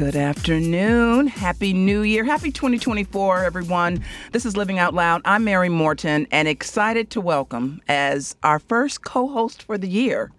Good afternoon. Happy New Year. Happy 2024, everyone. This is Living Out Loud. I'm Mary Morten and excited to welcome as our first co host for the year,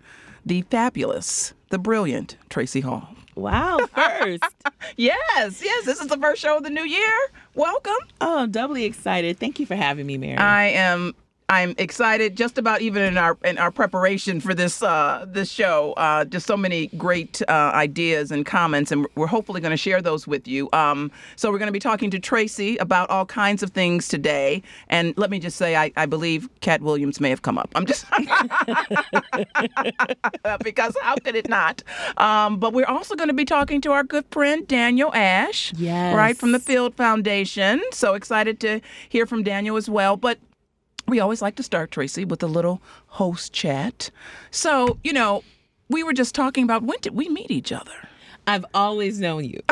the fabulous, the brilliant Tracie Hall. Wow, first. yes, yes, this is the first show of the new year. Welcome. Oh, I'm doubly excited. Thank you for having me, Mary. I am I'm excited just about even in our in our preparation for this uh, this show. Uh, just so many great uh, ideas and comments, and we're hopefully going to share those with you. Um, so we're going to be talking to Tracie about all kinds of things today. And let me just say, I, I believe Katt Williams may have come up. I'm just because how could it not? Um, but we're also going to be talking to our good friend Daniel Ash, yes. right from the Field Foundation. So excited to hear from Daniel as well. But we always like to start, Tracie, with a little host chat. So, you know, we were just talking about when did we meet each other? I've always known you.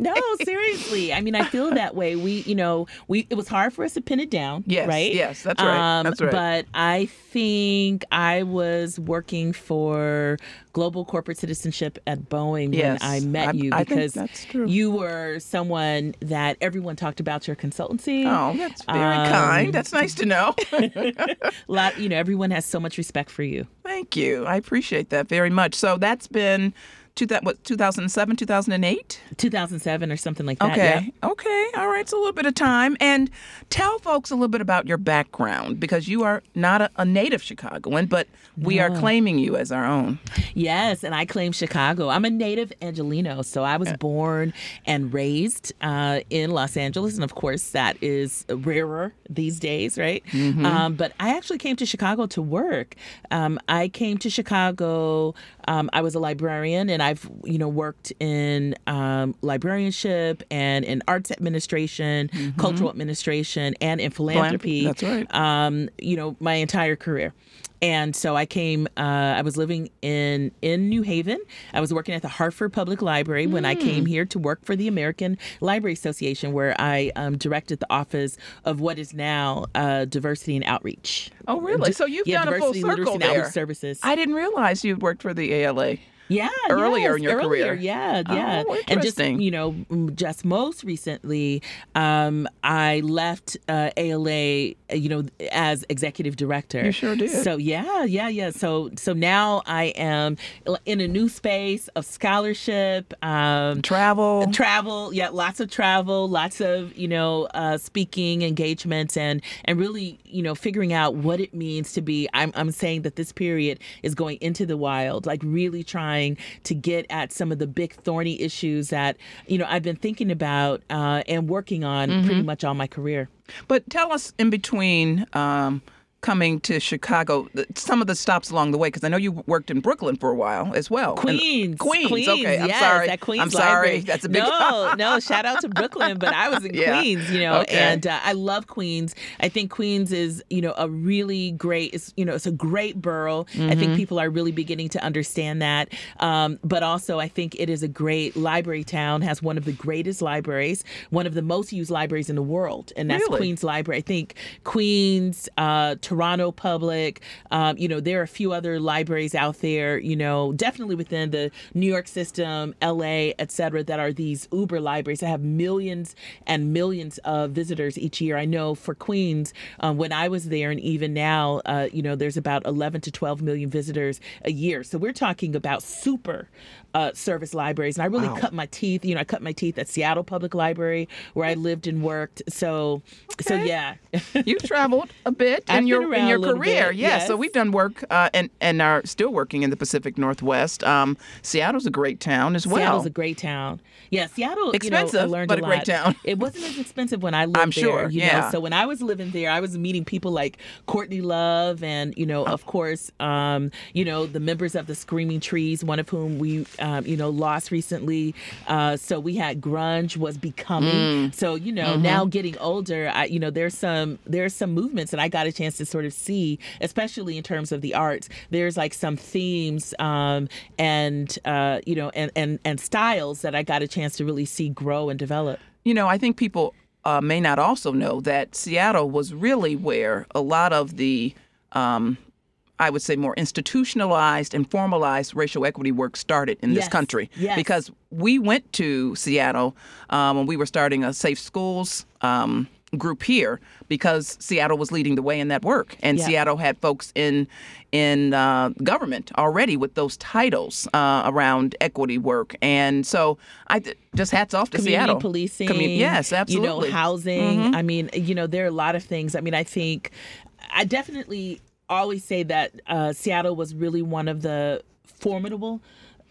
no, seriously. I mean, I feel that way. We, you know, we it was hard for us to pin it down. Yes, right. Yes, that's right. Um, that's right. But I think I was working for global corporate citizenship at Boeing yes, when I met I, you because you were someone that everyone talked about your consultancy. Oh, that's very um, kind. That's nice to know. lot, you know, everyone has so much respect for you. Thank you. I appreciate that very much. So that's been two, what, 2007, 2008? 2007 or something like that. Okay. Okay. All right. It's a little bit of time. And tell folks a little bit about your background because you are not a, a native Chicagoan, but we no. are claiming you as our own. Yes. And I claim Chicago. I'm a native Angelino. So I was born and raised uh, in Los Angeles. And of course, that is rarer these days, right? Mm-hmm. Um, but I actually came to Chicago to work. Um, I came to Chicago. Um, I was a librarian and I've you know worked in um, librarianship and in arts administration, mm-hmm. cultural administration, and in philanthropy. That's right. Um, you know my entire career. And so I came. Uh, I was living in in New Haven. I was working at the Hartford Public Library mm. when I came hmm. here to work for the American Library Association, where I um, directed the office of what is now uh, diversity and outreach. Oh, really? So you've yeah, done a full circle there. Services. I didn't realize you worked for the ALA. Yeah, earlier yes, in your earlier, career. Yeah, yeah. Oh, and just you know, just most recently, um, I left uh, ALA, you know, as executive director. You sure did. So yeah, yeah, yeah. So so now I am in a new space of scholarship, um, travel, travel. Yeah, lots of travel, lots of you know, uh, speaking engagements, and and really you know, figuring out what it means to be. I'm I'm saying that this period is going into the wild, like really trying trying to get at some of the big thorny issues that you know I've been thinking about uh, and working on mm-hmm. pretty much all my career. But tell us in between. Um, coming to Chicago, some of the stops along the way? Because I know you worked in Brooklyn for a while as well. Queens, Queens. Queens. Okay, I'm yes, sorry. At Queens I'm sorry. Library. That's a big no, no. Shout out to Brooklyn, but I was in yeah. Queens, you know, okay. and uh, I love Queens. I think Queens is, you know, a really great. It's you know, it's a great borough. Mm-hmm. I think people are really beginning to understand that. Um, but also, I think it is a great library town. Has one of the greatest libraries, one of the most used libraries in the world, and that's really? Queens Library. I think Queens, uh, Toronto Public. Um, you know, there are a few other libraries out there, you know, definitely within the New York system, LA, et cetera, that are these Uber libraries that have millions and millions of visitors each year. I know for Queens, um, when I was there, and even now, uh, you know, there's about 11 to 12 million visitors a year. So we're talking about super uh, service libraries. And I really wow. cut my teeth. You know, I cut my teeth at Seattle Public Library where I lived and worked. So, okay. so yeah. You've traveled a bit in your in your career. Bit, yeah. yes. So we've done work uh, and and are still working in the Pacific Northwest. Um, Seattle's a great town as well. Seattle's a great town. Yeah, Seattle. Expensive, you know, but a, a great town. It wasn't as expensive when I lived I'm there. sure. You yeah. Know? So when I was living there, I was meeting people like Courtney Love, and you know, of course, um, you know, the members of the Screaming Trees, one of whom we, um, you know, lost recently. Uh, so we had grunge was becoming. Mm. So you know, mm-hmm. now getting older, I, you know, there's some there's some movements that I got a chance to sort of see, especially in terms of the arts. There's like some themes um, and uh, you know and, and and styles that I got a chance to really see grow and develop. You know, I think people uh, may not also know that Seattle was really where a lot of the um, I would say, more institutionalized and formalized racial equity work started in this Yes, country. yes. Because we went to Seattle um, when we were starting a Safe Schools um, group here because Seattle was leading the way in that work, and Yeah. Seattle had folks in in uh, government already with those titles uh, around equity work, and so I th- just hats off to community Seattle. policing. Commu- yes, absolutely. Mm-hmm. You know, housing. I mean, you know, there are a lot of things. I mean, I think I definitely always say that uh, Seattle was really one of the formidable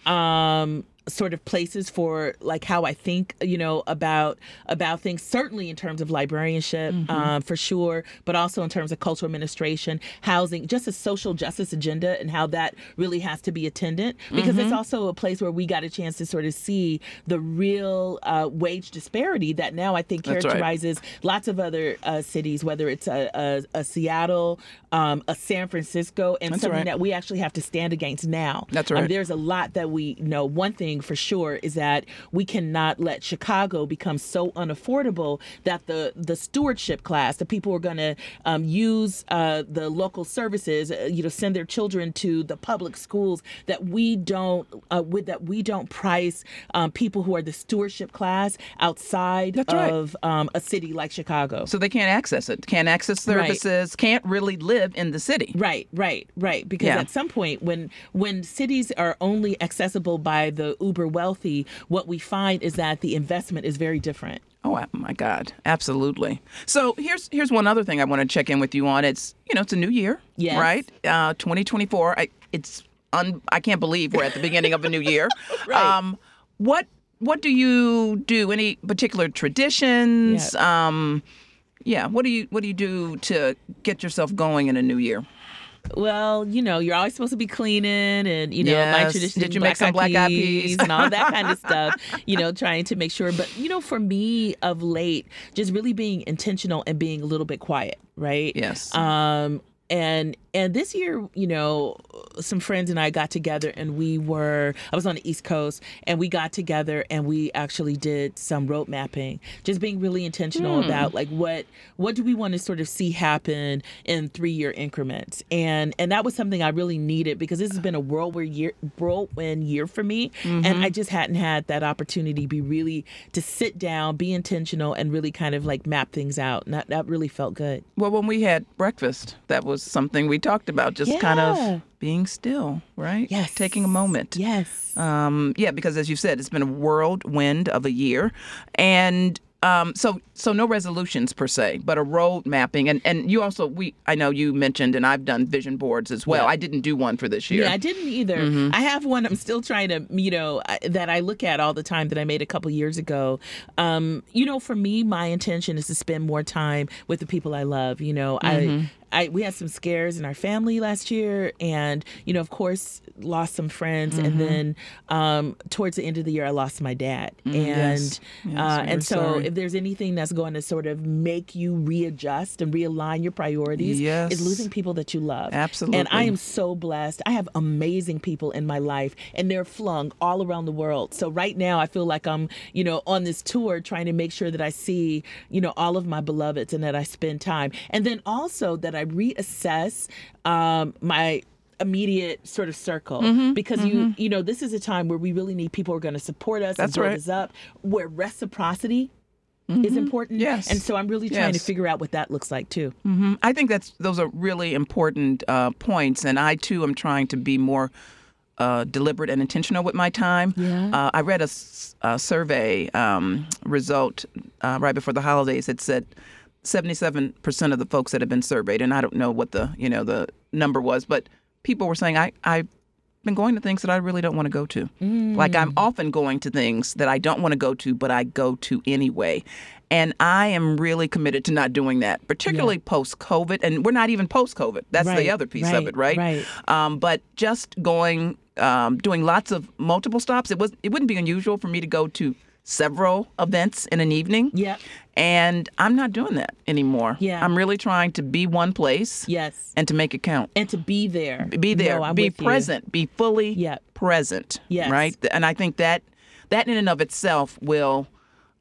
um sort of places for like how I think you know about about things certainly in terms of librarianship Mm-hmm. um, for sure but also in terms of cultural administration housing just a social justice agenda and how that really has to be attendant because Mm-hmm. it's also a place where we got a chance to sort of see the real uh, wage disparity that now I think That's right. characterizes lots of other uh, cities whether it's a, a, a Seattle um, a San Francisco and That's something right. that we actually have to stand against now That's Um, right. there's a lot that we know. One thing for sure is that we cannot let Chicago become so unaffordable that the the stewardship class, the people who are going to um, use uh, the local services, uh, you know, send their children to the public schools, that we don't uh, with that we don't price um, people who are the stewardship class outside That's right. of um, a city like Chicago. so they can't access it, can't access Right. services, can't really live in the city. Right, right, right. Because Yeah. at some point, when when cities are only accessible by the uber wealthy, what we find is that the investment is very different. Oh my God, absolutely. So here's here's one other thing I want to check in with you on. It's you know it's a new year, Yes. right? Uh, 2024. I, it's un, I can't believe we're at the beginning of a new year. Right. Um, what what do you do? Any particular traditions? Um, yeah. What do you what do you do to get yourself going in a new year? Well, you know, you're always supposed to be cleaning, and you know, my tradition Did you make some black eyed peas? and all that kind of stuff. You know, trying to make sure. But you know, for me, of late, just really being intentional and being a little bit quiet, right? Yes. Um, and and this year, you know, some friends and I got together and we were I was on the East Coast and we got together and we actually did some road mapping, just being really intentional hmm. about like what what do we want to sort of see happen in three year increments. And and that was something I really needed because this has been a whirlwind year whirlwind year for me. And mm-hmm. I just hadn't had that opportunity to be really to sit down, be intentional and really kind of like map things out. And that, that really felt good. well, when we had breakfast, that was something we talked about. Just kind of being still, right? Yes. Taking a moment. Yes. Um, yeah, because as you said, it's been a whirlwind of a year, and um, so so no resolutions per se, but a road mapping, and and you also we I know you mentioned, and I've done vision boards as well. Yeah. I didn't do one for this year. Yeah, I didn't either. Mm-hmm. I have one I'm still trying to, you know, that I look at all the time that I made a couple years ago. Um, you know, for me, my intention is to spend more time with the people I love. You know, Mm-hmm. I. I, we had some scares in our family last year, and you know, of course, lost some friends, Mm-hmm. and then um, towards the end of the year, I lost my dad, and Mm, yes. Yes, uh, and so sorry. if there's anything that's going to sort of make you readjust and realign your priorities, Yes. is losing people that you love. Absolutely. and I am so blessed. I have amazing people in my life, and they're flung all around the world. So right now, I feel like I'm, you know, on this tour trying to make sure that I see, you know, all of my beloveds and that I spend time, and then also that I reassess um, my immediate sort of circle Mm-hmm, because you you know this is a time where we really need people who are going to support us That's and build right. us up where reciprocity is important Mm-hmm. Yes. and so i'm really trying to figure out what that looks like too hmm I think that's those are really important uh, points, and I too am trying to be more uh, deliberate and intentional with my time. Yeah. Uh, I read a survey um, result uh, right before the holidays. that said 77% of the folks that have been surveyed, and I don't know what the you know the number was, but people were saying I I've been going to things that I really don't want to go to. Like I'm often going to things that I don't want to go to, but I go to anyway. And I am really committed to not doing that, particularly post COVID. And we're not even post COVID. That's Right, the other piece of it, right? right. Um, but just going, um, doing lots of multiple stops. It was. It wouldn't be unusual for me to go to several events in an evening. Yep. And I'm not doing that anymore. Yeah. I'm really trying to be one place yes and to make it count. and to be there Be there. No, I'm be with you. present. Be fully Yep. present. Yes. Right. And I think that that in and of itself will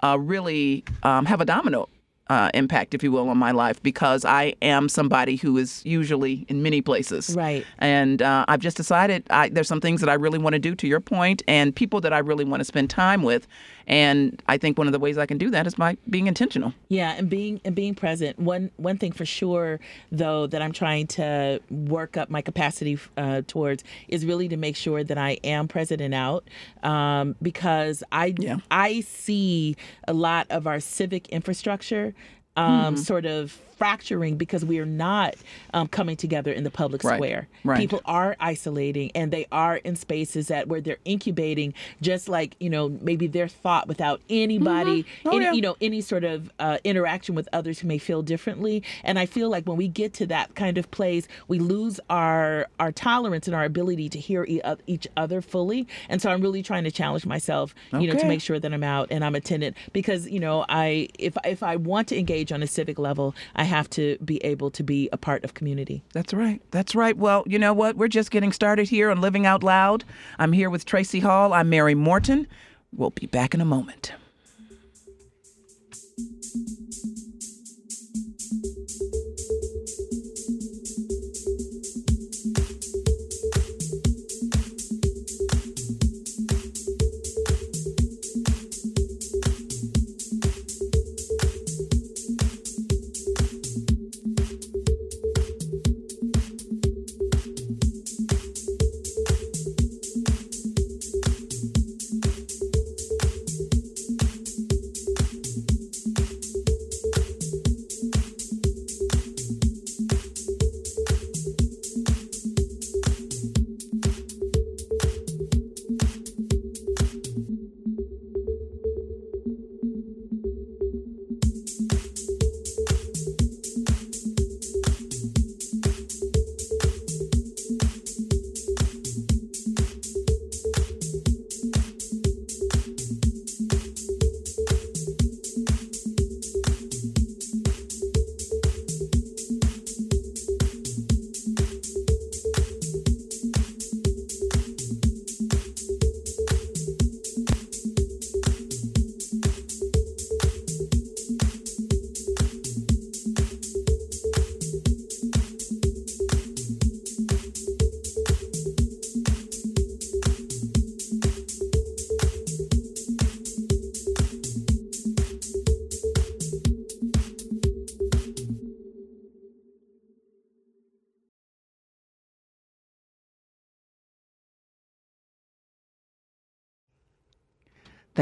uh, really um, have a domino uh, impact, if you will, on my life because I am somebody who is usually in many places. Right. And uh, I've just decided I, there's some things that I really want to do, to your point, and people that I really want to spend time with. And I think one of the ways I can do that is by being intentional. Yeah, and being and being present. One one thing for sure, though, that I'm trying to work up my capacity uh, towards is really to make sure that I am present and out, um, because I Yeah. I see a lot of our civic infrastructure um, sort of fracturing because we are not um, coming together in the public Right, square. right. People are isolating and they are in spaces that where they're incubating just like you know maybe their thought without anybody Oh, any, yeah. you know any sort of uh, interaction with others who may feel differently and i feel like when we get to that kind of place we lose our our tolerance and our ability to hear e- each other fully and so i'm really trying to challenge myself you know to make sure that i'm out and i'm attendant because you know i if if i want to engage on a civic level i have to be able to be a part of community That's right. That's right. Well, you know what? We're just getting started here on Living Out Loud. I'm here with Tracie Hall. I'm Mary Morten. We'll be back in a moment.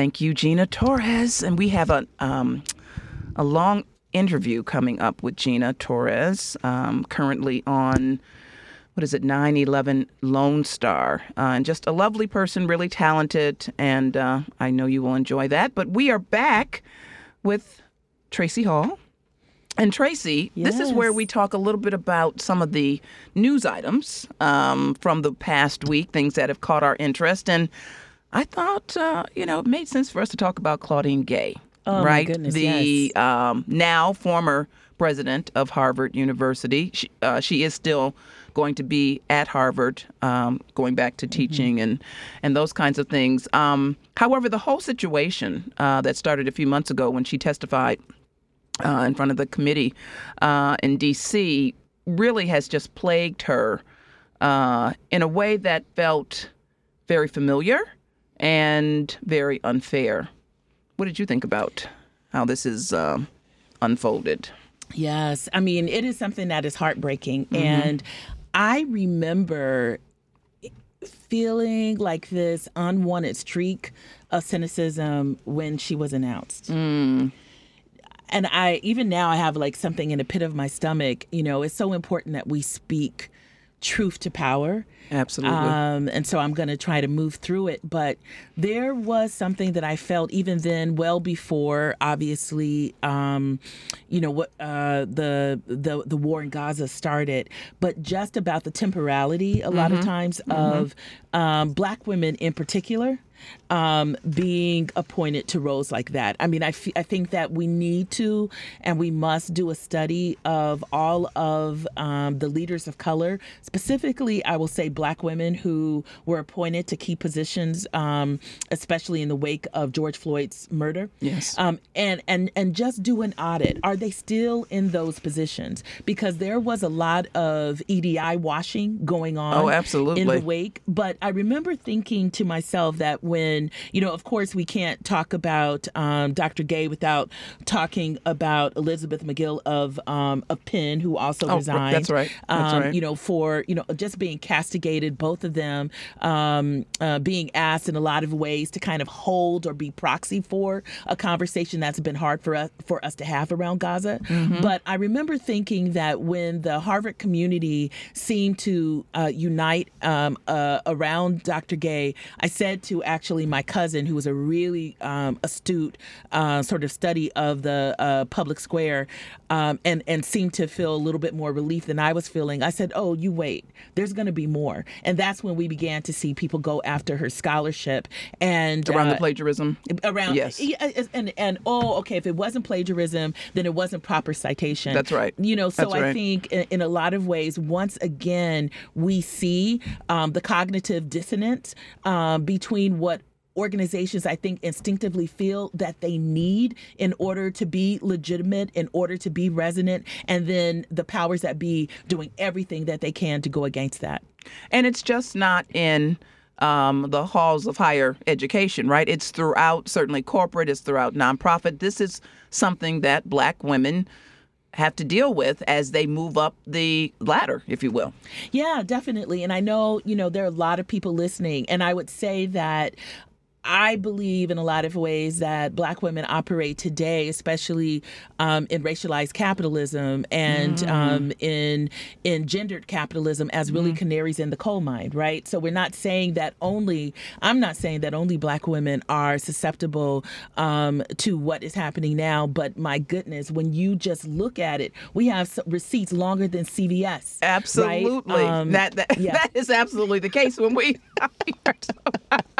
Thank you, Gina Torres. And we have a um, a long interview coming up with Gina Torres, um, currently on what is it, 9/11 Lone Star, uh, and just a lovely person, really talented, and uh, I know you will enjoy that. But we are back with Tracie Hall. And Tracie, this is where we talk a little bit about some of the news items um, from the past week, things that have caught our interest. And I thought, uh, you know, it made sense for us to talk about Claudine Gay, Oh, right? goodness, the yes. um, now former president of Harvard University. She, uh, she is still going to be at Harvard, um, going back to teaching and and those kinds of things. Um, however, the whole situation uh, that started a few months ago when she testified uh, in front of the committee uh, in D.C. really has just plagued her uh, in a way that felt very familiar and very unfair. What did you think about how this is um unfolded? Yes. I mean, it is something that is heartbreaking. Mm-hmm. And I remember feeling like this unwanted streak of cynicism when she was announced. Mm. And I, even now, I have like something in the pit of my stomach. You know, it's so important that we speak truth to power. Absolutely. Um, and so I'm going to try to move through it. But there was something that I felt even then, well before, obviously, um, you know what uh, the the the war in Gaza started, but just about the temporality a lot of times of um, black women in particular. Um, being appointed to roles like that. I mean, I, f- I think that we need to and we must do a study of all of um, the leaders of color, specifically, I will say black women who were appointed to key positions, um, especially in the wake of George Floyd's murder. Yes. Um, and, and, and just do an audit. Are they still in those positions? Because there was a lot of EDI washing going on Oh, absolutely. in the wake. But I remember thinking to myself that when, you know, of course, we can't talk about um, Dr. Gay without talking about Elizabeth Magill of um, of Penn, who also Oh, resigned. that's right. That's um, right. You know, for you know, just being castigated, both of them um, uh, being asked in a lot of ways to kind of hold or be proxy for a conversation that's been hard for us for us to have around Gaza. Mm-hmm. But I remember thinking that when the Harvard community seemed to uh, unite um, uh, around Dr. Gay, I said to actually my cousin, who was a really um, astute uh, sort of study of the uh, public square, um, and and seemed to feel a little bit more relief than I was feeling. I said, "Oh, you wait. There's going to be more." And that's when we began to see people go after her scholarship and Around uh, the plagiarism. around Yes. and and oh okay if it wasn't plagiarism then it wasn't proper citation That's right. you know so That's i think in, in a lot of ways once again we see um, the cognitive dissonance um, between what organizations i think instinctively feel that they need in order to be legitimate in order to be resonant and then the powers that be doing everything that they can to go against that And it's just not in um, the halls of higher education, right? It's throughout, certainly corporate, it's throughout nonprofit. This is something that black women have to deal with as they move up the ladder, if you will. Yeah, definitely. And I know, you know, there are a lot of people listening. And I would say that I believe in a lot of ways that black women operate today, especially um, in racialized capitalism and um, in in gendered capitalism, as really canaries in the coal mine, right? So we're not saying that only I'm not saying that only black women are susceptible um, to what is happening now, but my goodness, when you just look at it, we have receipts longer than CVS. right? Absolutely. Um, that that, yeah. that is absolutely the case when we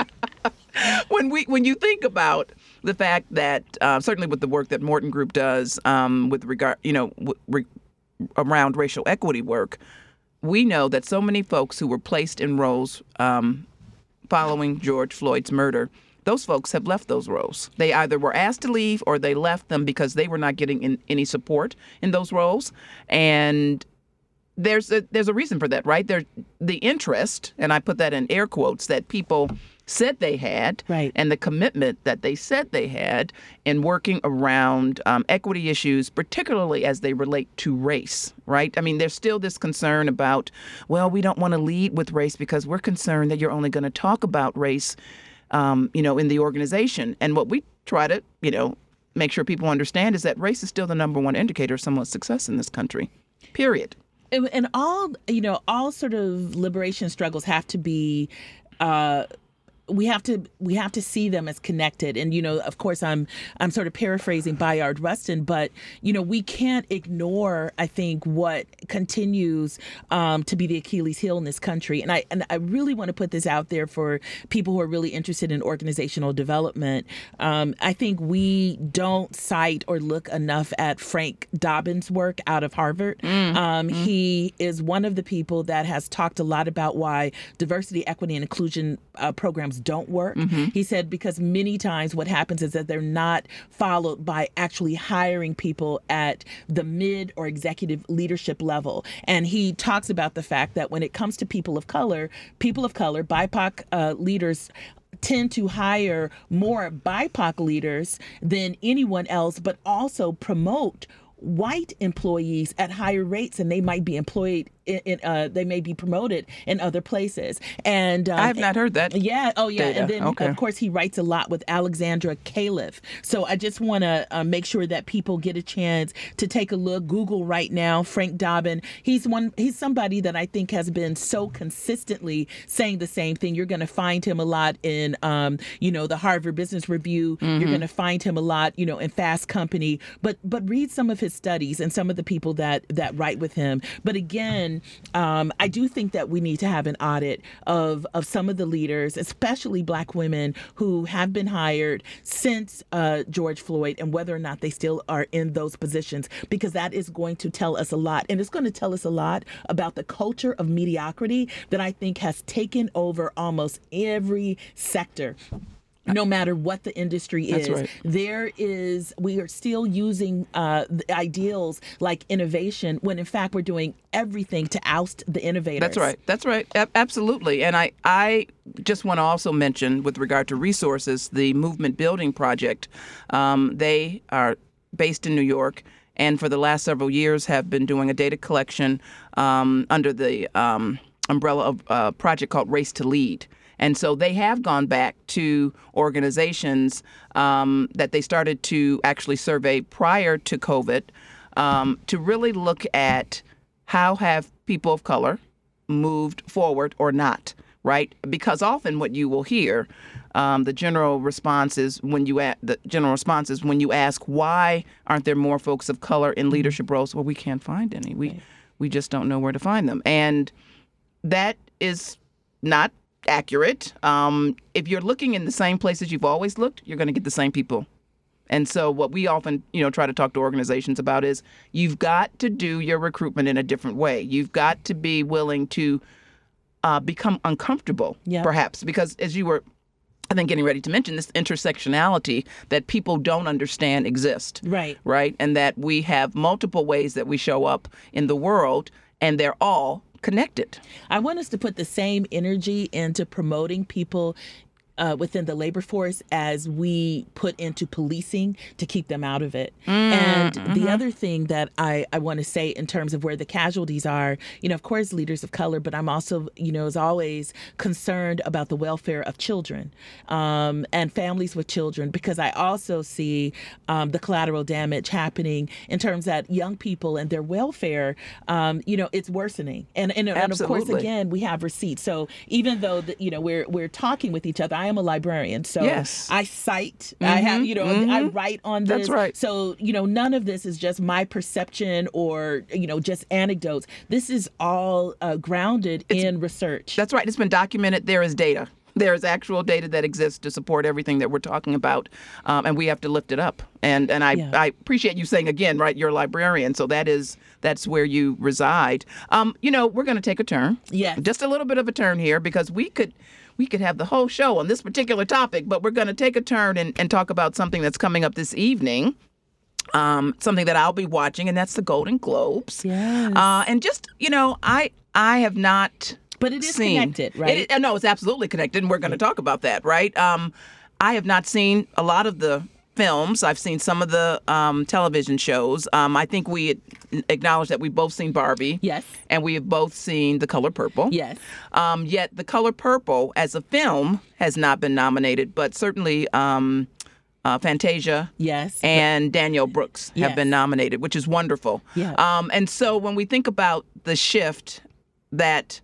when we when you think about the fact that uh, certainly with the work that Morten Group does um, with regard you know re- around racial equity work, we know that so many folks who were placed in roles um, following George Floyd's murder. Those folks have left those roles. They either were asked to leave or they left them because they were not getting in, any support in those roles. And there's a there's a reason for that, right? There the interest, and I put that in air quotes, that people said they had, Right. and the commitment that they said they had in working around um, equity issues, particularly as they relate to race, right? I mean, there's still this concern about, well, we don't want to lead with race because we're concerned that you're only going to talk about race, um, you know, in the organization. And what we try to, you know, make sure people understand is that race is still the number one indicator of someone's success in this country. Period. and, and all you know all sort of liberation struggles have to be uh we have to we have to see them as connected. And you know of course i'm i'm sort of paraphrasing bayard rustin but you know we can't ignore i think what continues um, to be the achilles heel in this country. And i and i really want to put this out there for people who are really interested in organizational development. Um, i think we don't cite or look enough at frank dobbin's work out of harvard. Um, he is one of the people that has talked a lot about why diversity equity and inclusion uh, programs don't work. He said because many times what happens is that they're not followed by actually hiring people at the mid or executive leadership level. And he talks about the fact that when it comes to people of color, people of color, BIPOC uh, leaders tend to hire more BIPOC leaders than anyone else, but also promote white employees at higher rates and they might be employed in, uh, they may be promoted in other places and um, I have not heard that. yeah oh yeah data. and then Okay. of course he writes a lot with alexandra kalev so i just want to uh, make sure that people get a chance to take a look google right now frank dobbin he's one he's somebody that i think has been so consistently saying the same thing you're going to find him a lot in um, you know the harvard business review Mm-hmm. you're going to find him a lot you know in fast company but but read some of his studies and some of the people that that write with him but again and um, I do think that we need to have an audit of of some of the leaders, especially Black women who have been hired since uh, George Floyd, and whether or not they still are in those positions, because that is going to tell us a lot, and it's going to tell us a lot about the culture of mediocrity that I think has taken over almost every sector no matter what the industry is right. there is we are still using uh, the ideals like innovation when in fact we're doing everything to oust the innovators That's right. That's right. A- absolutely. And I, I just want to also mention, with regard to resources, the Movement Building Project. Um, they are based in New York, and for the last several years have been doing a data collection um, under the um, umbrella of a project called Race to Lead. And so they have gone back to organizations um, that they started to actually survey prior to COVID um, to really look at how have people of color moved forward or not, right? Because often what you will hear, um, the general response is when you a- the general response is when you ask why aren't there more folks of color in leadership roles? Well, we can't find any. We we just don't know where to find them, and that is not accurate. Um, if you're looking in the same places you've always looked, you're going to get the same people. And so what we often, you know, try to talk to organizations about is you've got to do your recruitment in a different way. You've got to be willing to uh, become uncomfortable, Yeah. perhaps, because as you were, I think, getting ready to mention this intersectionality that people don't understand exist right right? And that we have multiple ways that we show up in the world, and they're all connected. I want us to put the same energy into promoting people uh, within the labor force as we put into policing to keep them out of it. and the other thing that I, I want to say in terms of where the casualties are, you know, of course, leaders of color, but I'm also, you know, as always, concerned about the welfare of children um, and families with children because I also see um, the collateral damage happening in terms that young people and their welfare, um, you know, it's worsening. And, and, and of course, again, we have receipts. So even though the, you know we're we're talking with each other, I am a librarian, so Yes. I cite. I have you know I write on this. That's right. So you know none of this is just my perception or you know just anecdotes. This is all uh, grounded in research. That's right. It's been documented. There is data. There is actual data that exists to support everything that we're talking about, um, and we have to lift it up. And and I, Yeah. I appreciate you saying again, right? You're a librarian, so that is that's where you reside. Um, you know, we're going to take a turn. Yes. Just a little bit of a turn here because we could we could have the whole show on this particular topic, but we're going to take a turn and, and talk about something that's coming up this evening. Um, something that I'll be watching, and that's the Golden Globes. Yes. Uh, and just you know, I I have not but it is seen. connected, right? It, no, it's absolutely connected, and we're going to talk about that, right? Um, I have not seen a lot of the films. I've seen some of the um, television shows. Um, I think we acknowledge that we've both seen Barbie. Yes. And we have both seen The Color Purple. yes. Um, yet The Color Purple, as a film, has not been nominated, but certainly um, uh, Fantasia Yes. and Danielle Brooks have been nominated, which is wonderful. Yeah. Um, and so when we think about the shift that,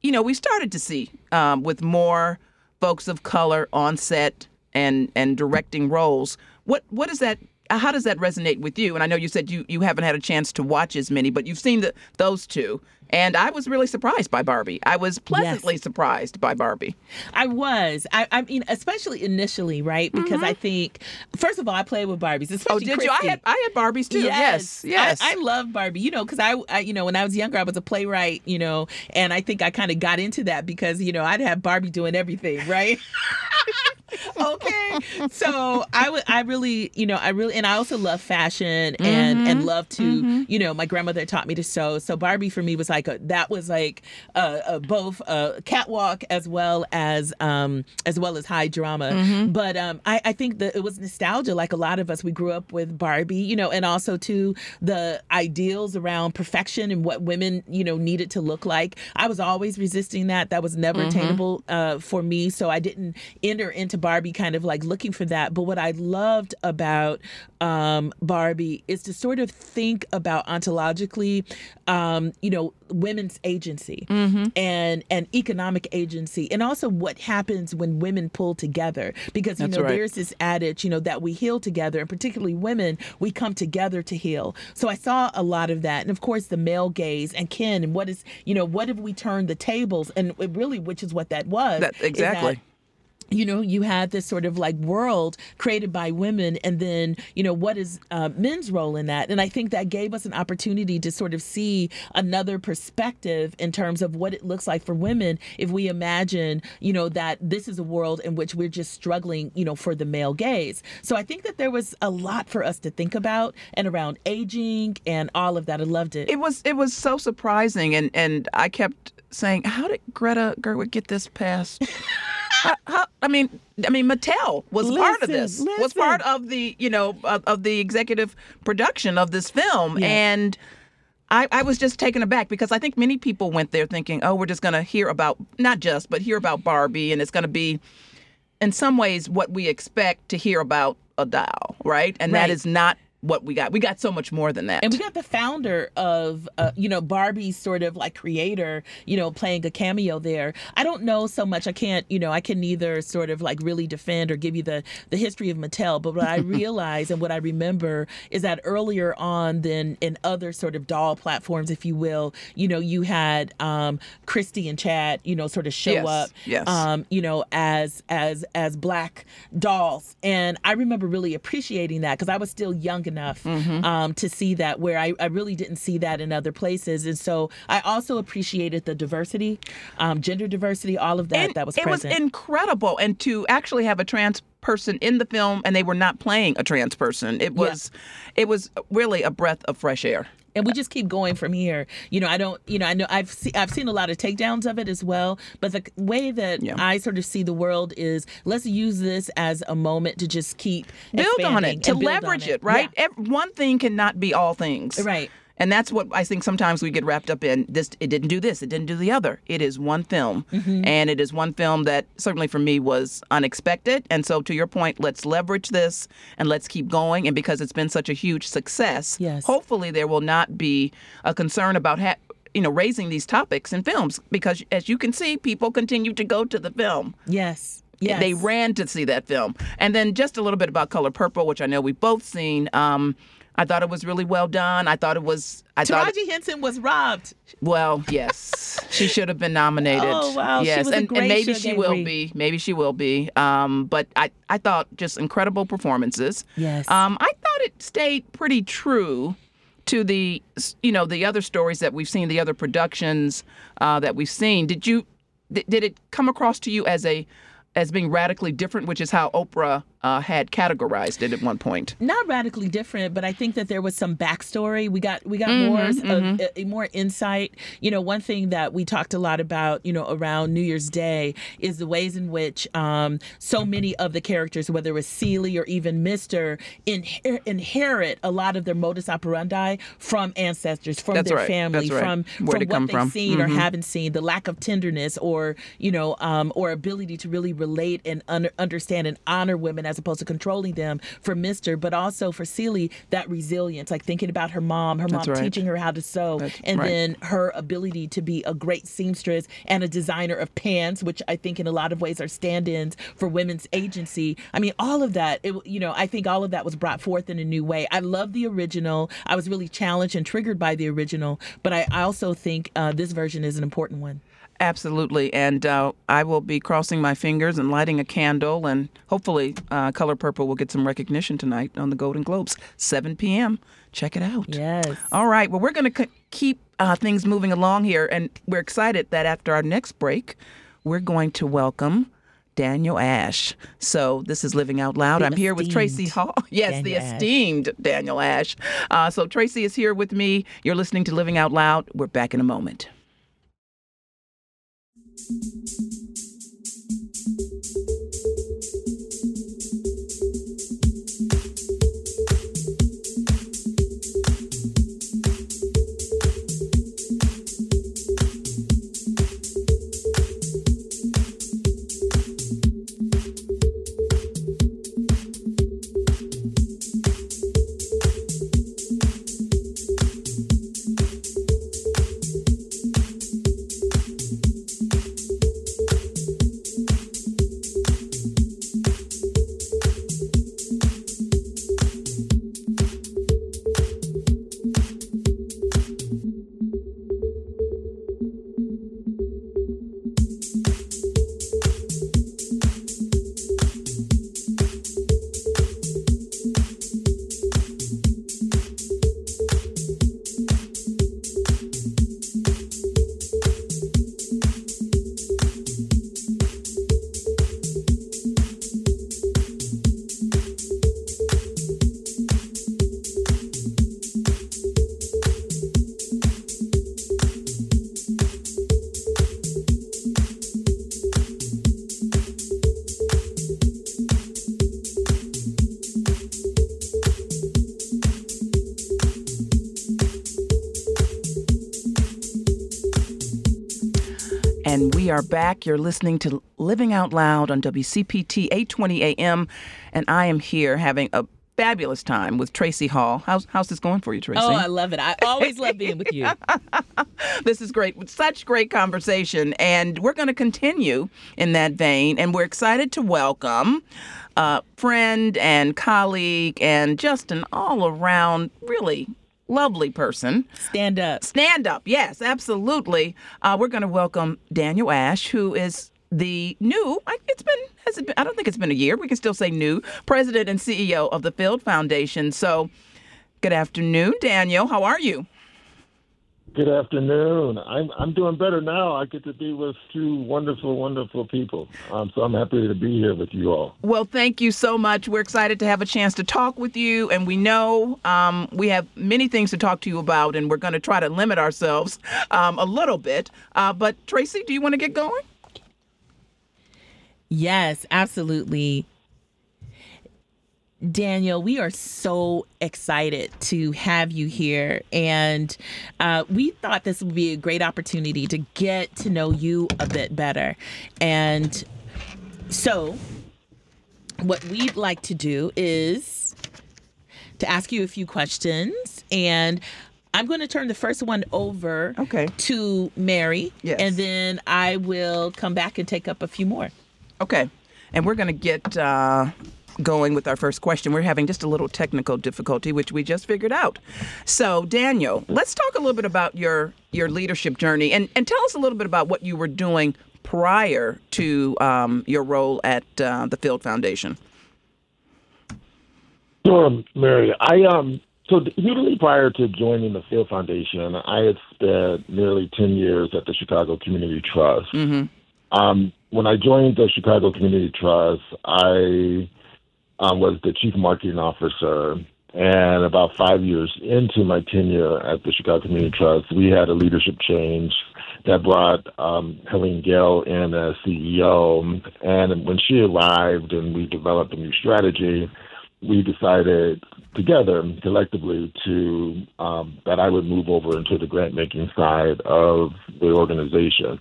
you know, we started to see um, with more folks of color on set and and directing roles, what what is that? How does that resonate with you? And I know you said you, you haven't had a chance to watch as many, but you've seen the, those two. And I was really surprised by Barbie. I was pleasantly surprised by Barbie. I was. I, I mean, especially initially, right? Because I think, first of all, I played with Barbies. Mm-hmm. Oh, Especially did you? I had I had Barbies too. Yes, yes. I, I love Barbie, you know, because I, I, you know, when I was younger, I was a playwright, you know, and I think I kind of got into that because, you know, I'd have Barbie doing everything, right? okay. So I would, I really, you know, I really, and I also love fashion and, Mm-hmm. and love to, you know, my grandmother taught me to sew. So Barbie for me was like, a, that was like a, uh, both a catwalk as well as, um, as well as high drama. Mm-hmm. But um, I, I think that it was nostalgia. Like a lot of us, we grew up with Barbie, you know, and also to the ideals around perfection and what women, you know, needed to look like. I was always resisting that. That was never Mm-hmm. attainable uh, for me. So I didn't enter into Barbie kind of like looking for that. But what I loved about um, Barbie is to sort of think about ontologically, um, you know, women's agency Mm-hmm. and and economic agency, and also what happens when women pull together. Because you That's know, right. there's this adage, you know, that we heal together, and particularly women, we come together to heal. So I saw a lot of that, and of course, the male gaze and Ken, and what is, you know, what if we turn the tables, and really, which is what that was. That exactly. You know, you had this sort of like world created by women, and then, you know, what is uh, men's role in that? And I think that gave us an opportunity to sort of see another perspective in terms of what it looks like for women if we imagine, you know, that this is a world in which we're just struggling, you know, for the male gaze. So I think that there was a lot for us to think about and around aging and all of that. I loved it. It was it was so surprising, and and I kept saying, how did Greta Gerwig get this passed? how, how, I mean, I mean, Mattel was part of Listen, this. Was part of the you know of, of the executive production of this film, Yeah. and. I, I was just taken aback because I think many people went there thinking, oh, we're just going to hear about, not just, but hear about Barbie, and it's going to be, in some ways, what we expect to hear about a doll, right? And that Right. is not what we got. We got so much more than that. And we got the founder of, uh, you know, Barbie's sort of like creator, you know, playing a cameo there. I don't know so much. I can't, you know, I can neither sort of like really defend or give you the the history of Mattel. But what I realize and what I remember is that earlier on, than in other sort of doll platforms, if you will, you know, you had um, Christie and Chad, you know, sort of show Yes, up, yes. um, you know, as as as black dolls, and I remember really appreciating that because I was still young enough Mm-hmm. um, to see that where I, I really didn't see that in other places, and so I also appreciated the diversity, um, gender diversity, all of that And that was it present. was incredible and to actually have a trans person in the film and they were not playing a trans person it was it was really a breath of fresh air and we just keep going from here. You know, I don't. You know, I know I've se- I've seen a lot of takedowns of it as well. But the way that Yeah. I sort of see the world is let's use this as a moment to just keep build on it to and build on leverage it, right Yeah. One thing cannot be all things Right. And that's what i think sometimes we get wrapped up in this it didn't do this it didn't do the other it is one film Mm-hmm. and it is one film that certainly for me was unexpected and so to your point let's leverage this and let's keep going and because it's been such a huge success Yes. hopefully there will not be a concern about ha- you know raising these topics in films because as you can see people continue to go to the film Yes. Yes. they ran to see that film. And then just a little bit about Color Purple, which I know we've both seen. Um, I thought it was really well done. I thought it was. I thought. Taraji Henson was robbed. Well, yes, she should have been nominated. Oh, wow. She Yes, and, and maybe she will Avery. be. Maybe she will be. Um, but I, I thought just incredible performances. Yes. Um, I thought it stayed pretty true to the, you know, the other stories that we've seen, the other productions uh, that we've seen. Did you, did, did it come across to you as a, as being radically different, which is how Oprah uh, had categorized it at one point? not radically different, but I think that there was some backstory. We got we got Mm-hmm, more of, uh, more insight. You know, one thing that we talked a lot about, you know, around New Year's Day is the ways in which um, so many of the characters, whether it was Celie or even Mister, inher- inherit a lot of their modus operandi from ancestors, from That's their right, family, right. from Where'd from what they've from? seen Mhm. or haven't seen, the lack of tenderness or you know, um, or ability to really relate and un- understand and honor women as opposed to controlling them for Mister, but also for Celie that resilience, like thinking about her mom, her That's mom right. teaching her how to sew, That's and right. then her ability to be a great seamstress and a designer of pants, which I think in a lot of ways are stand-ins for women's agency. I mean, all of that, it, you know, I think all of that was brought forth in a new way. I love the original. I was really challenged and triggered by the original, but I, I also think uh, this version is an important one. Absolutely. And uh, I will be crossing my fingers and lighting a candle, and hopefully, uh, Color Purple will get some recognition tonight on the Golden Globes, 7 p.m. Check it out. Yes. All right. Well, we're going to c- keep uh, things moving along here, and we're excited that after our next break, we're going to welcome Daniel Ash. So this is Living Out Loud. The I'm here with Tracie Hall. Yes, the Daniel Ash. esteemed Daniel Ash. Uh, so Tracie is here with me. You're listening to Living Out Loud. We're back in a moment. Thank you. Are back. You're listening to Living Out Loud on WCPT 820 AM, and I am here having a fabulous time with Tracie Hall. How's how's this going for you, Tracie? Oh, I love it. I always love being with you. this is great. Such great conversation, and we're going to continue in that vein. And we're excited to welcome a friend and colleague, and just an all around really lovely person. Stand up. Stand up. Yes, absolutely. Uh, we're going to welcome Daniel Ash, who is the new, it's been, has it been, I don't think it's been a year. We can still say new, president and CEO of the Field Foundation. So, good afternoon, Daniel. How are you? Good afternoon. I'm I'm doing better now. I get to be with two wonderful, wonderful people. Um, so I'm happy to be here with you all. Well, thank you so much. We're excited to have a chance to talk with you, and we know um, we have many things to talk to you about, and we're going to try to limit ourselves um, a little bit. Uh, but Tracie, do you want to get going? Yes, absolutely. Daniel, we are so excited to have you here. And uh, we thought this would be a great opportunity to get to know you a bit better. And so, what we'd like to do is to ask you a few questions. And I'm going to turn the first one over okay. to Mary. Yes. And then I will come back and take up a few more. Okay. And we're going to get. Uh going with our first question. We're having just a little technical difficulty, which we just figured out. So, Daniel, let's talk a little bit about your your leadership journey and and tell us a little bit about what you were doing prior to um, your role at uh, the Field Foundation. Sure, Mary. I um so immediately prior to joining the Field Foundation, I had spent nearly ten years at the Chicago Community Trust. Mm-hmm. Um, when I joined the Chicago Community Trust, I um, was the chief marketing officer. And about five years into my tenure at the Chicago Community Trust, we had a leadership change that brought um, Helene Gayle in as CEO. And when she arrived and we developed a new strategy, we decided together, collectively, to um, that I would move over into the grant making side of the organization.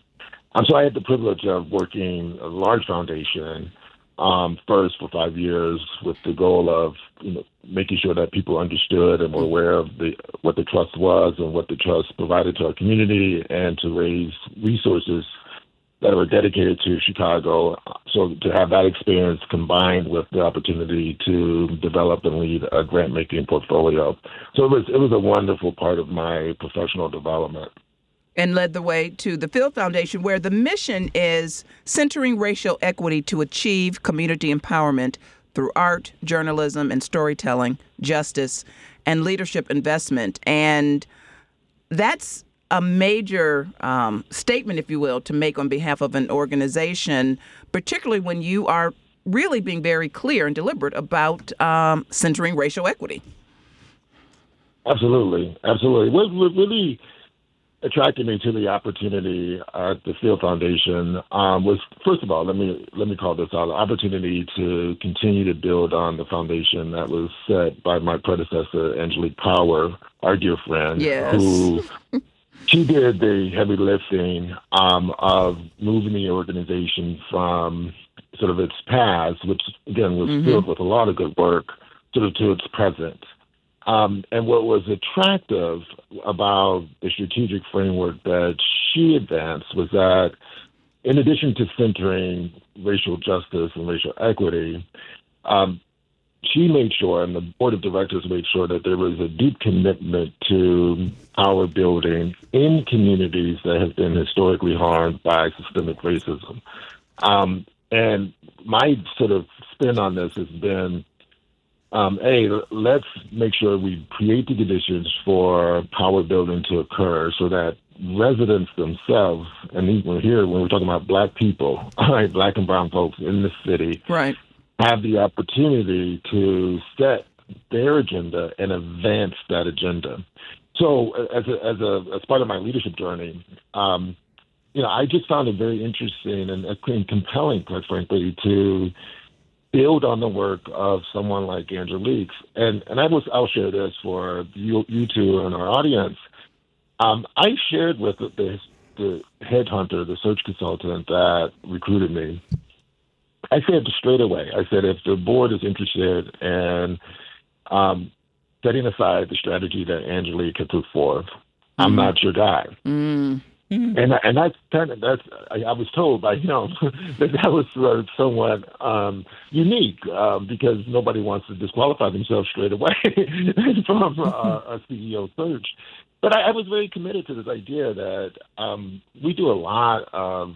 And so I had the privilege of working a large foundation um, first for five years with the goal of you know, making sure that people understood and were aware of the what the trust was and what the trust provided to our community, and to raise resources that were dedicated to Chicago. So to have that experience combined with the opportunity to develop and lead a grant making portfolio, so it was it was a wonderful part of my professional development and led the way to the Field Foundation, where the mission is centering racial equity to achieve community empowerment through art, journalism, and storytelling, justice, and leadership investment. And that's a major um, statement, if you will, to make on behalf of an organization, particularly when you are really being very clear and deliberate about um, centering racial equity. Absolutely, absolutely. What, what really attracted me to the opportunity at the Field Foundation um, was first of all let me let me call this out the opportunity to continue to build on the foundation that was set by my predecessor Angelique Power, our dear friend, yes. who she did the heavy lifting um, of moving the organization from sort of its past, which again was mm-hmm. filled with a lot of good work, sort of to its present. Um, and what was attractive about the strategic framework that she advanced was that, in addition to centering racial justice and racial equity, um, she made sure, and the board of directors made sure, that there was a deep commitment to power building in communities that have been historically harmed by systemic racism. Um, and my sort of spin on this has been um, hey, let's make sure we create the conditions for power building to occur so that residents themselves, and even here when we're talking about black people, all right, black and brown folks in the city, right, have the opportunity to set their agenda and advance that agenda. So, as a, as a as part of my leadership journey, um, you know, I just found it very interesting and, and compelling, quite frankly, to build on the work of someone like Angelique. And and I was I'll share this for you you two and our audience. Um, I shared with the the headhunter, the search consultant that recruited me, I said straight away, I said, if the board is interested in um, setting aside the strategy that Angelique had put forth, mm-hmm. I'm not your guy. Mm. Mm-hmm. And and that's kind of that's I, I was told by him that that was uh, somewhat um, unique um, because nobody wants to disqualify themselves straight away from uh, a CEO search. But I, I was very committed to this idea that um, we do a lot of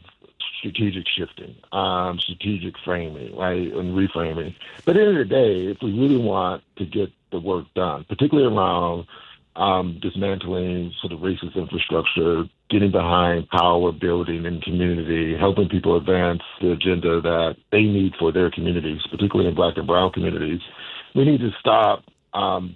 strategic shifting, um, strategic framing, right, and reframing. But at the end of the day, if we really want to get the work done, particularly around um, dismantling sort of racist infrastructure, getting behind power building in community, helping people advance the agenda that they need for their communities, particularly in black and brown communities. We need to stop um,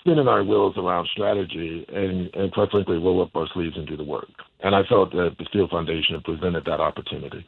spinning our wheels around strategy and, and quite frankly, roll up our sleeves and do the work. And I felt that the Field Foundation presented that opportunity.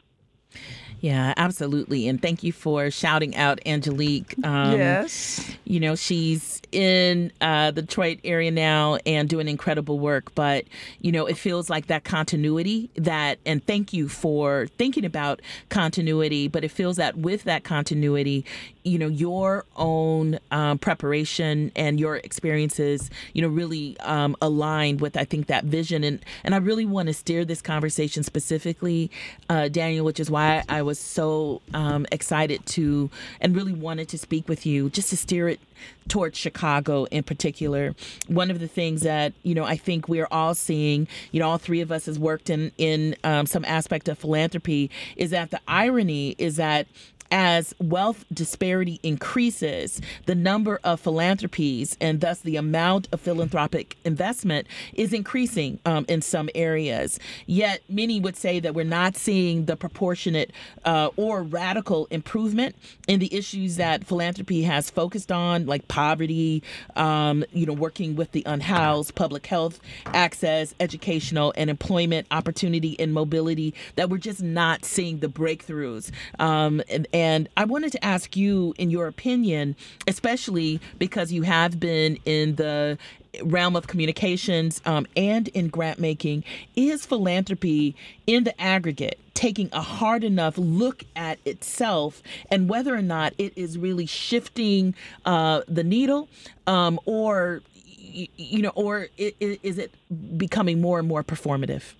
Yeah, absolutely. And thank you for shouting out Angelique. Um, yes. You know, she's in uh, the Detroit area now and doing incredible work. But, you know, it feels like that continuity that, and thank you for thinking about continuity, but it feels that with that continuity, you know, your own um, preparation and your experiences, you know, really um, aligned with, I think, that vision. And, and I really want to steer this conversation specifically, uh, Daniel, which is why I was so um, excited to and really wanted to speak with you just to steer it towards Chicago in particular. One of the things that you know I think we're all seeing, you know, all three of us has worked in in um, some aspect of philanthropy, is that the irony is that as wealth disparity increases, the number of philanthropies and thus the amount of philanthropic investment is increasing um, in some areas. Yet many would say that we're not seeing the proportionate uh, or radical improvement in the issues that philanthropy has focused on, like poverty, um, you know, working with the unhoused, public health, access, educational and employment opportunity and mobility. That we're just not seeing the breakthroughs um, and, and I wanted to ask you, in your opinion, especially because you have been in the realm of communications um, and in grant making, is philanthropy in the aggregate taking a hard enough look at itself and whether or not it is really shifting uh, the needle um, or you know or is it becoming more and more performative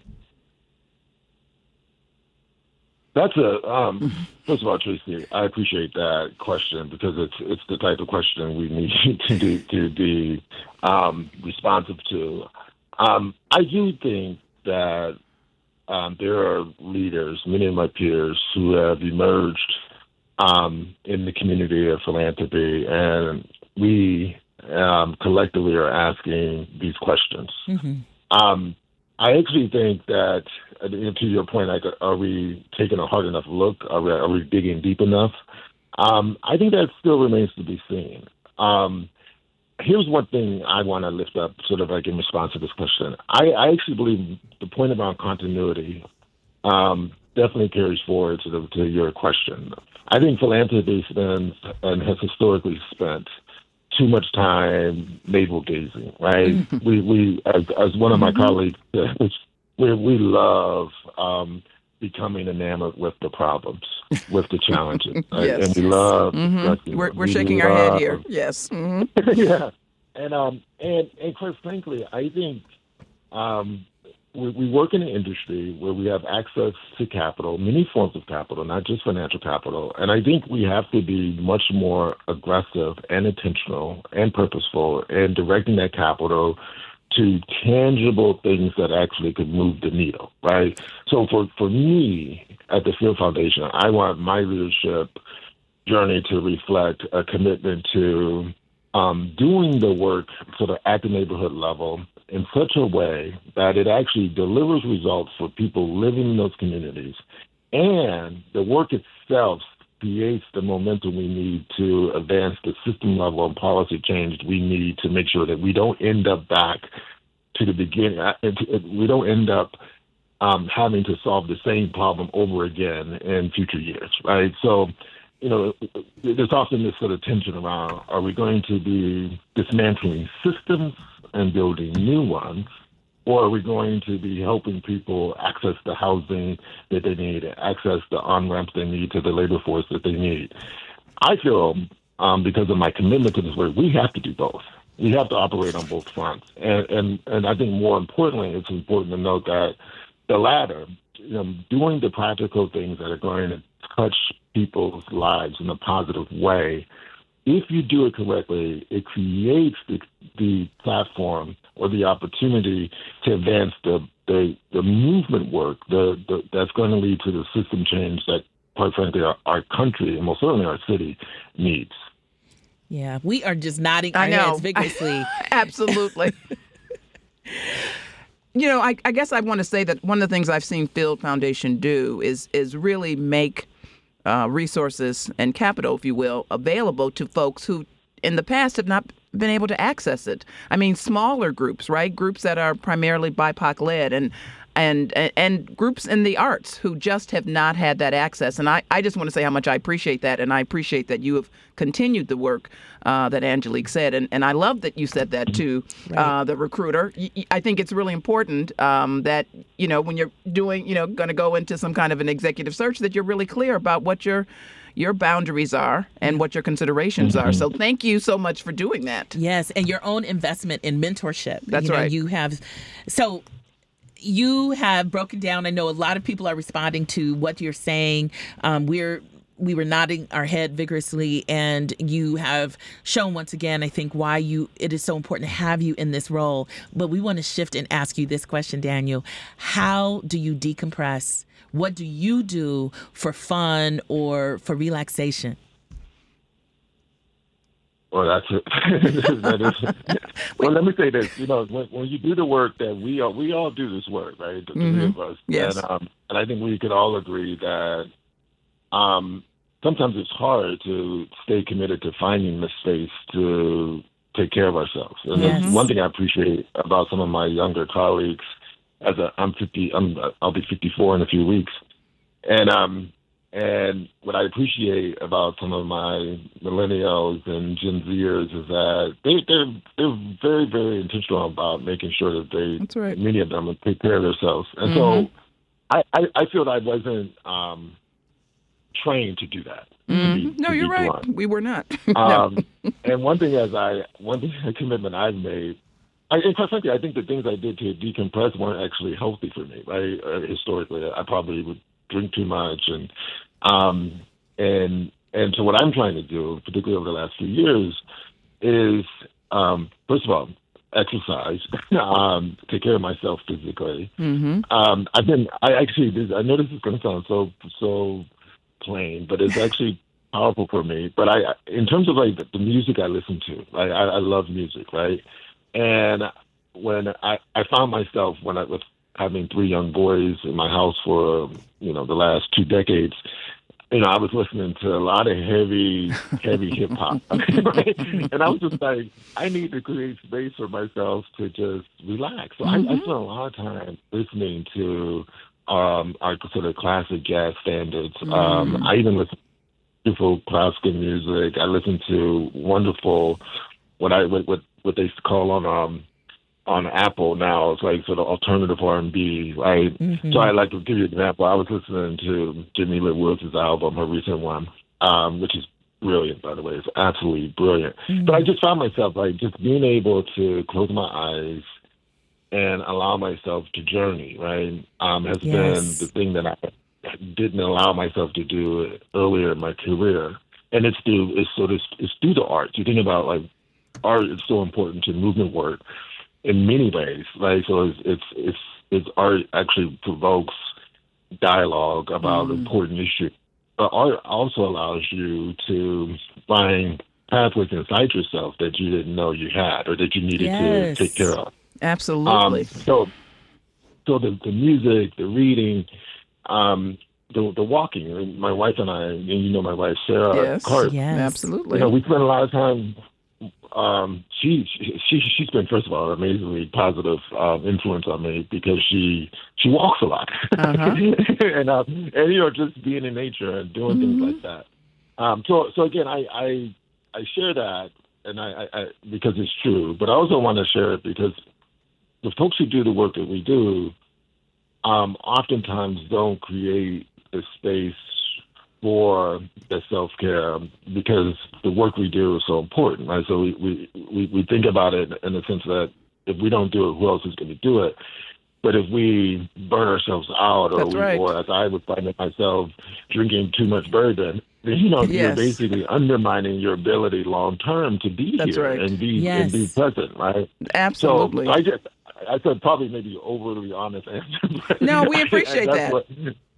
that's a um, first of all, Tracie. I appreciate that question because it's it's the type of question we need to do, to be um, responsive to. Um, I do think that um, there are leaders, many of my peers, who have emerged um, in the community of philanthropy, and we um, collectively are asking these questions. Mm-hmm. I actually think that, to your point, like, are we taking a hard enough look? Are we, are we digging deep enough? Um, I think that still remains to be seen. Um, here's one thing I want to lift up, sort of like in response to this question. I, I actually believe the point about continuity um, definitely carries forward to, the, to your question. I think philanthropy spends and has historically spent too much time navel gazing, right? We we as, as one of my mm-hmm. colleagues says, we we love um, becoming enamored with the problems, with the challenges, right? yes. and we love. Mm-hmm. We're, we're we shaking love, our head here. Yes. Mm-hmm. yeah, and um and and quite frankly, I think um we, we work in an industry where we have access to capital, many forms of capital, not just financial capital. And I think we have to be much more aggressive and intentional and purposeful in directing that capital to tangible things that actually could move the needle, right? So for, for me at the Field Foundation, I want my leadership journey to reflect a commitment to um, doing the work sort of at the neighborhood level in such a way that it actually delivers results for people living in those communities. And the work itself creates the momentum we need to advance the system level and policy change we need to make sure that we don't end up back to the beginning. Uh, we don't end up um, having to solve the same problem over again in future years, right? So, you know, there's often this sort of tension around: Are we going to be dismantling systems and building new ones? or are we going to be helping people access the housing that they need, access the on ramps they need to the labor force that they need? I feel, um, because of my commitment to this work, we have to do both. We have to operate on both fronts, and and and I think more importantly, it's important to note that the latter, you know, doing the practical things that are going to touch people's lives in a positive way if you do it correctly, it creates the, the platform or the opportunity to advance the, the, the movement work the, the, that's going to lead to the system change that, quite frankly, our, our country and most certainly our city needs. Yeah, we are just nodding our I know. heads vigorously. Absolutely. you know, I, I guess I want to say that one of the things I've seen Field Foundation do is is really make uh, resources and capital, if you will, available to folks who in the past have not been able to access it. I mean, smaller groups, right? Groups that are primarily BIPOC led and and and groups in the arts who just have not had that access. And I, I just want to say how much I appreciate that, and I appreciate that you have continued the work uh, that Angelique said, and and I love that you said that too, right. uh, the recruiter. I think it's really important um, that you know when you're doing, you know, going to go into some kind of an executive search, that you're really clear about what your your boundaries are and what your considerations mm-hmm. are. So thank you so much for doing that. Yes, and your own investment in mentorship. That's you know, right. You have so you have broken down. I know a lot of people are responding to what you're saying. Um, we're we were nodding our head vigorously and you have shown once again i think why you it is so important to have you in this role but we want to shift and ask you this question daniel how do you decompress what do you do for fun or for relaxation well, that's it. that is, well, let me say this. You know, when, when you do the work that we all we all do this work, right? The mm-hmm. three of us. Yes. And, um, and I think we could all agree that um, sometimes it's hard to stay committed to finding the space to take care of ourselves. And yes. one thing I appreciate about some of my younger colleagues, as a, I'm 50, I'm, I'll be 54 in a few weeks, and um, and what I appreciate about some of my millennials and Gen Zers is that they, they're they're very very intentional about making sure that they That's right. many of them take care of themselves. And mm-hmm. so I, I I feel that I wasn't um, trained to do that. Mm-hmm. To be, no, you're right. Blunt. We were not. um, and one thing as I one thing a commitment I've made I, and quite frankly, I think the things I did to decompress weren't actually healthy for me. Right? Uh, historically, I probably would drink too much, and um, and and so what I'm trying to do, particularly over the last few years, is um, first of all exercise, um, take care of myself physically. Mm-hmm. Um, I've been I actually I know this is going to sound so so plain, but it's actually powerful for me. But I, in terms of like the, music I listen to, I, I, I love music, right? And when I, I found myself when I was having three young boys in my house for you know the last two decades you know, I was listening to a lot of heavy, heavy hip hop, and I was just like, I need to create space for myself to just relax. So mm-hmm. I, I spent a lot of time listening to um, our sort of classic jazz standards. Um, mm-hmm. Um, I even listen to beautiful classical music. I listen to wonderful what I what what, what they call on um on Apple now. It's like sort of alternative R and B, right? Mm-hmm. So I like to give you an example. I was listening to Jamila Woods' album, her recent one, um, which is brilliant, by the way. It's absolutely brilliant. Mm-hmm. But I just found myself like just being able to close my eyes and allow myself to journey, right? Um, has Yes. been the thing that I didn't allow myself to do earlier in my career. And it's through it's sort of it's through the arts. You think about like art is so important to movement work in many ways. Like so, it's it's it's, it's art actually provokes dialogue about important issues, but art also allows you to find pathways inside yourself that you didn't know you had or that you needed Yes. to take care of. Absolutely. Um, so, so the the music, the reading, um, the the walking. My wife and I, and you know my wife Sarah yes. Cart. Yes. Absolutely. You know, we spend a lot of time. Um, she she she's been first of all an amazingly positive um, influence on me because she she walks a lot, Uh-huh. and um, and you know just being in nature and doing things like that. Um, so so again, I I I share that, and I, I, I because it's true, but I also want to share it because the folks who do the work that we do, um, oftentimes don't create a space for the self care because the work we do is so important, right? So we, we, we, we think about it in the sense that if we don't do it, who else is going to do it? But if we burn ourselves out, or, we, right. or as I would find myself drinking too much bourbon, then you know yes. you're basically undermining your ability long term to be That's here right. and be Yes. and be present, right? Absolutely. So I just I said probably maybe overly honest answer. No, we appreciate that. What,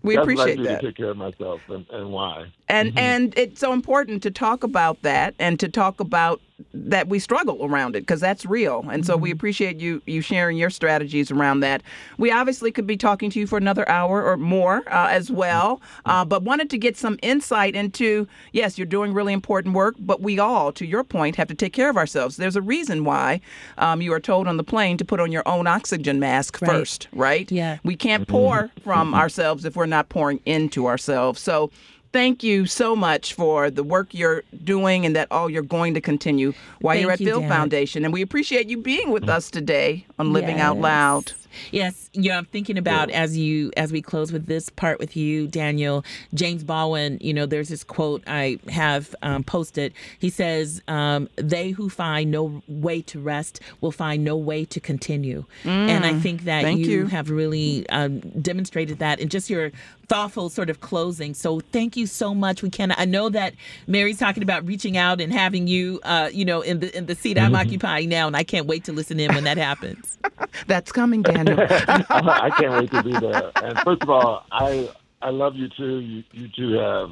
We that's what I appreciate do that. To take care of myself and, and why. and mm-hmm. and it's so important to talk about that and to talk about that we struggle around it because that's real. And so we appreciate you you sharing your strategies around that. We obviously could be talking to you for another hour or more uh, as well. Uh, but wanted to get some insight into yes you're doing really important work but we all to your point have to take care of ourselves. There's a reason why um, you are told on the plane to put on your own oxygen mask Right. first right? Yeah. we can't pour from ourselves if we're not pouring into ourselves. So thank you so much for the work you're doing and that all you're going to continue while Thank you're at you, Field Janet. Foundation. And we appreciate you being with mm. us today on Living Out Loud. Yes, you know, I'm thinking about as you as we close with this part with you, Daniel James Baldwin. You know, there's this quote I have um, posted. He says, um, "They who find no way to rest will find no way to continue." and I think that Mm. Thank you. have really um, demonstrated that in just your thoughtful sort of closing. So thank you so much. We can. I know that Mary's talking about reaching out and having you, uh, you know, in the in the seat I'm occupying now, and I can't wait to listen in when that happens. That's coming, Daniel. I can't wait to be there. And first of all, I I love you too. You you two have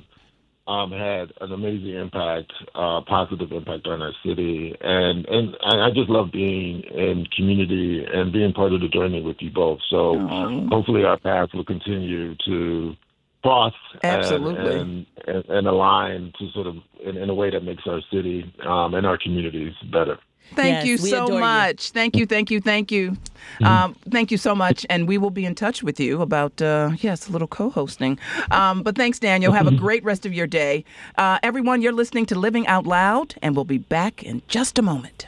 um, had an amazing impact, uh, positive impact on our city, and and I I just love being in community and being part of the journey with you both. So hopefully our paths will continue to cross and- Absolutely. and, and, and align to sort of in, in a way that makes our city um, and our communities better. Thank Yes, you so adore you. much. Thank you, thank you, thank you. Mm-hmm. Um, thank you so much. And we will be in touch with you about, uh, yes, a little co hosting. Um, but thanks, Daniel. Have a great rest of your day. Uh, everyone, you're listening to Living Out Loud, and we'll be back in just a moment.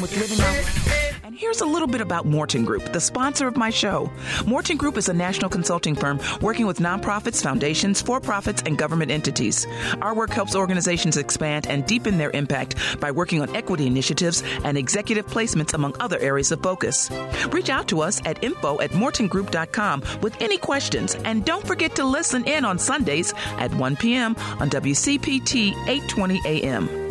With Living And here's a little bit about Morten Group, the sponsor of my show. Morten Group is a national consulting firm working with nonprofits, foundations, for profits, and government entities. Our work helps organizations expand and deepen their impact by working on equity initiatives and executive placements, among other areas of focus. Reach out to us at info at mortengroup.com with any questions. And don't forget to listen in on Sundays at 1 p.m. on WCPT 820 AM.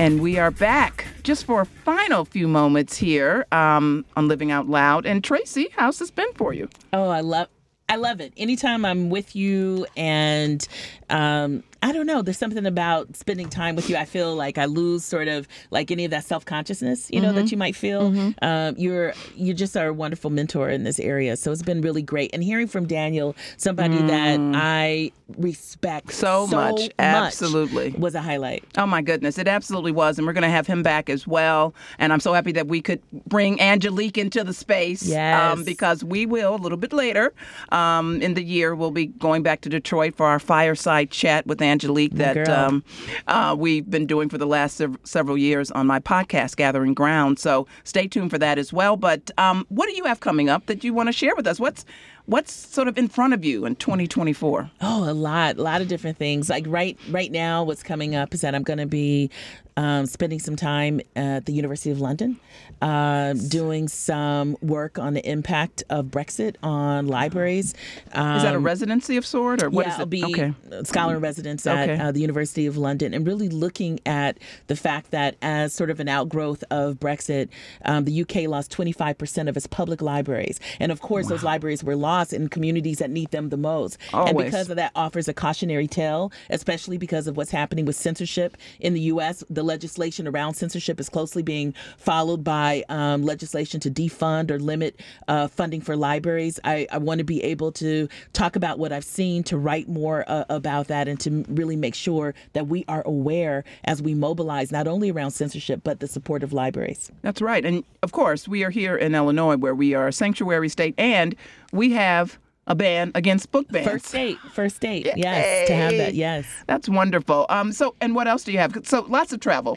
And we are back just for a final few moments here um, on Living Out Loud. And Tracie, how's this been for you? Oh, I love I love it. Anytime I'm with you and um, I don't know. There's something about spending time with you. I feel like I lose sort of like any of that self consciousness, you know, Mm-hmm. that you might feel. Um, you're you just are a wonderful mentor in this area, so it's been really great. And hearing from Daniel, somebody that I respect Mm. So much. Absolutely. was a highlight. Oh my goodness, it absolutely was, and we're going to have him back as well. And I'm so happy that we could bring Angelique into the space, Yes. because we will a little bit later um, in the year we'll be going back to Detroit for our fireside chat with Angelique that um, uh, we've been doing for the last sev- several years on my podcast, Gathering Ground. So stay tuned for that as well. But um, what do you have coming up that you want to share with us? What's what's sort of in front of you in 2024? Oh, a lot, a lot of different things. Like right, right now, what's coming up is that I'm going to be um, spending some time at the University of London, uh, doing some work on the impact of Brexit on libraries. Um, Is that a residency of sort, or what yeah, is I'll it? be okay. a scholar in residence at Okay. uh, the University of London and really looking at the fact that as sort of an outgrowth of Brexit, um, the UK lost 25% of its public libraries. And of course, those libraries were lost in communities that need them the most. And because of that offers a cautionary tale, especially because of what's happening with censorship in the U.S. The legislation around censorship is closely being followed by um, legislation to defund or limit uh, funding for libraries. I, I want to be able to talk about what I've seen, to write more uh, about that, and to really make sure that we are aware as we mobilize not only around censorship but the support of libraries. That's right. And of course, we are here in Illinois where we are a sanctuary state and we have a ban against book bans. First date, first date, yes, to have that, yes. That's wonderful. Um so and what else do you have? So lots of travel.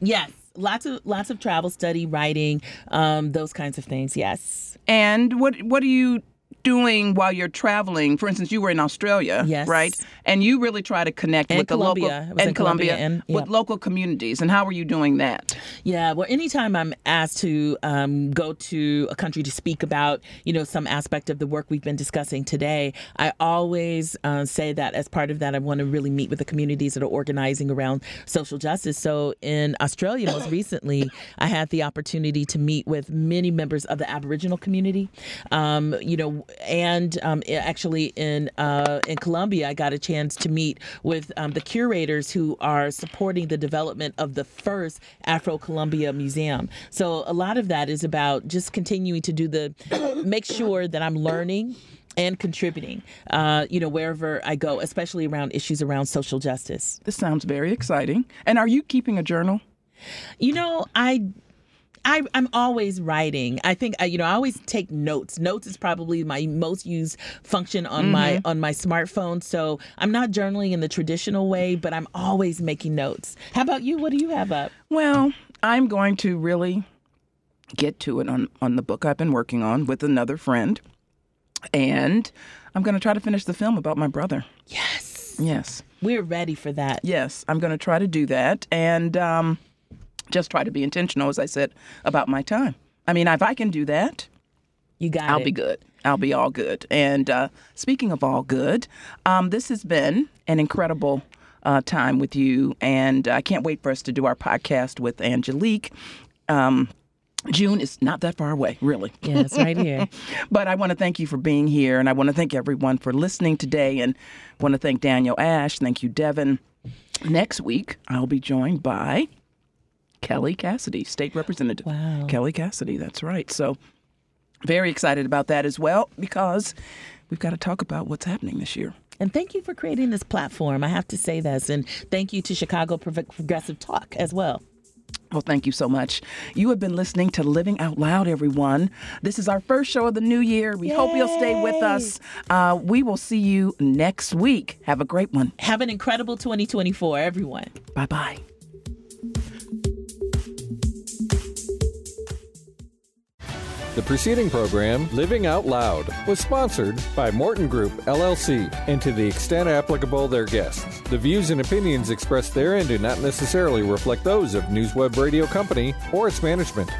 Yes, lots of lots of travel, study, writing, um, those kinds of things. Yes. And what what do you doing while you're traveling? For instance, you were in Australia, Yes. right? And you really try to connect And with the local in Colombia and- with local communities. And how are you doing that? Yeah. Well, anytime I'm asked to um, go to a country to speak about, you know, some aspect of the work we've been discussing today, I always uh, say that as part of that, I want to really meet with the communities that are organizing around social justice. So in Australia, most recently, I had the opportunity to meet with many members of the Aboriginal community. Um, you know, and um, actually in uh, in Colombia, I got a chance to meet with um, the curators who are supporting the development of the first Afro Colombia Museum. So a lot of that is about just continuing to do the make sure that I'm learning and contributing, uh, you know, wherever I go, especially around issues around social justice. This sounds very exciting. And are you keeping a journal? You know, I. I, I'm always writing. I think I, you know I always take notes. Notes is probably my most used function on my on my smartphone. So I'm not journaling in the traditional way, but I'm always making notes. How about you? What do you have up? Well, I'm going to really get to it on, on the book I've been working on with another friend. And I'm going to try to finish the film about my brother. Yes, Yes. we're ready for that. Yes, I'm going to try to do that and um, just try to be intentional, as I said, about my time. I mean, if I can do that, You got I'll it. be good. I'll be all good. And uh, speaking of all good, um, this has been an incredible uh, time with you, and I can't wait for us to do our podcast with Angelique. Um, June is not that far away, really. Yeah, it's right here. But I want to thank you for being here, and I want to thank everyone for listening today, and want to thank Daniel Ash. Thank you, Devin. Next week, I'll be joined by Kelly Cassidy, State Representative. Wow. Kelly Cassidy, that's right. So, very excited about that as well because we've got to talk about what's happening this year. And thank you for creating this platform. I have to say this. And thank you to Chicago Prog- Progressive Talk as well. Well, thank you so much. You have been listening to Living Out Loud, everyone. This is our first show of the new year. We hope you'll stay with us. Uh, we will see you next week. Have a great one. Have an incredible 2024, everyone. Bye bye. The preceding program, Living Out Loud, was sponsored by Morten Group, LLC, and to the extent applicable, their guests. The views and opinions expressed therein do not necessarily reflect those of NewsWeb Radio Company or its management.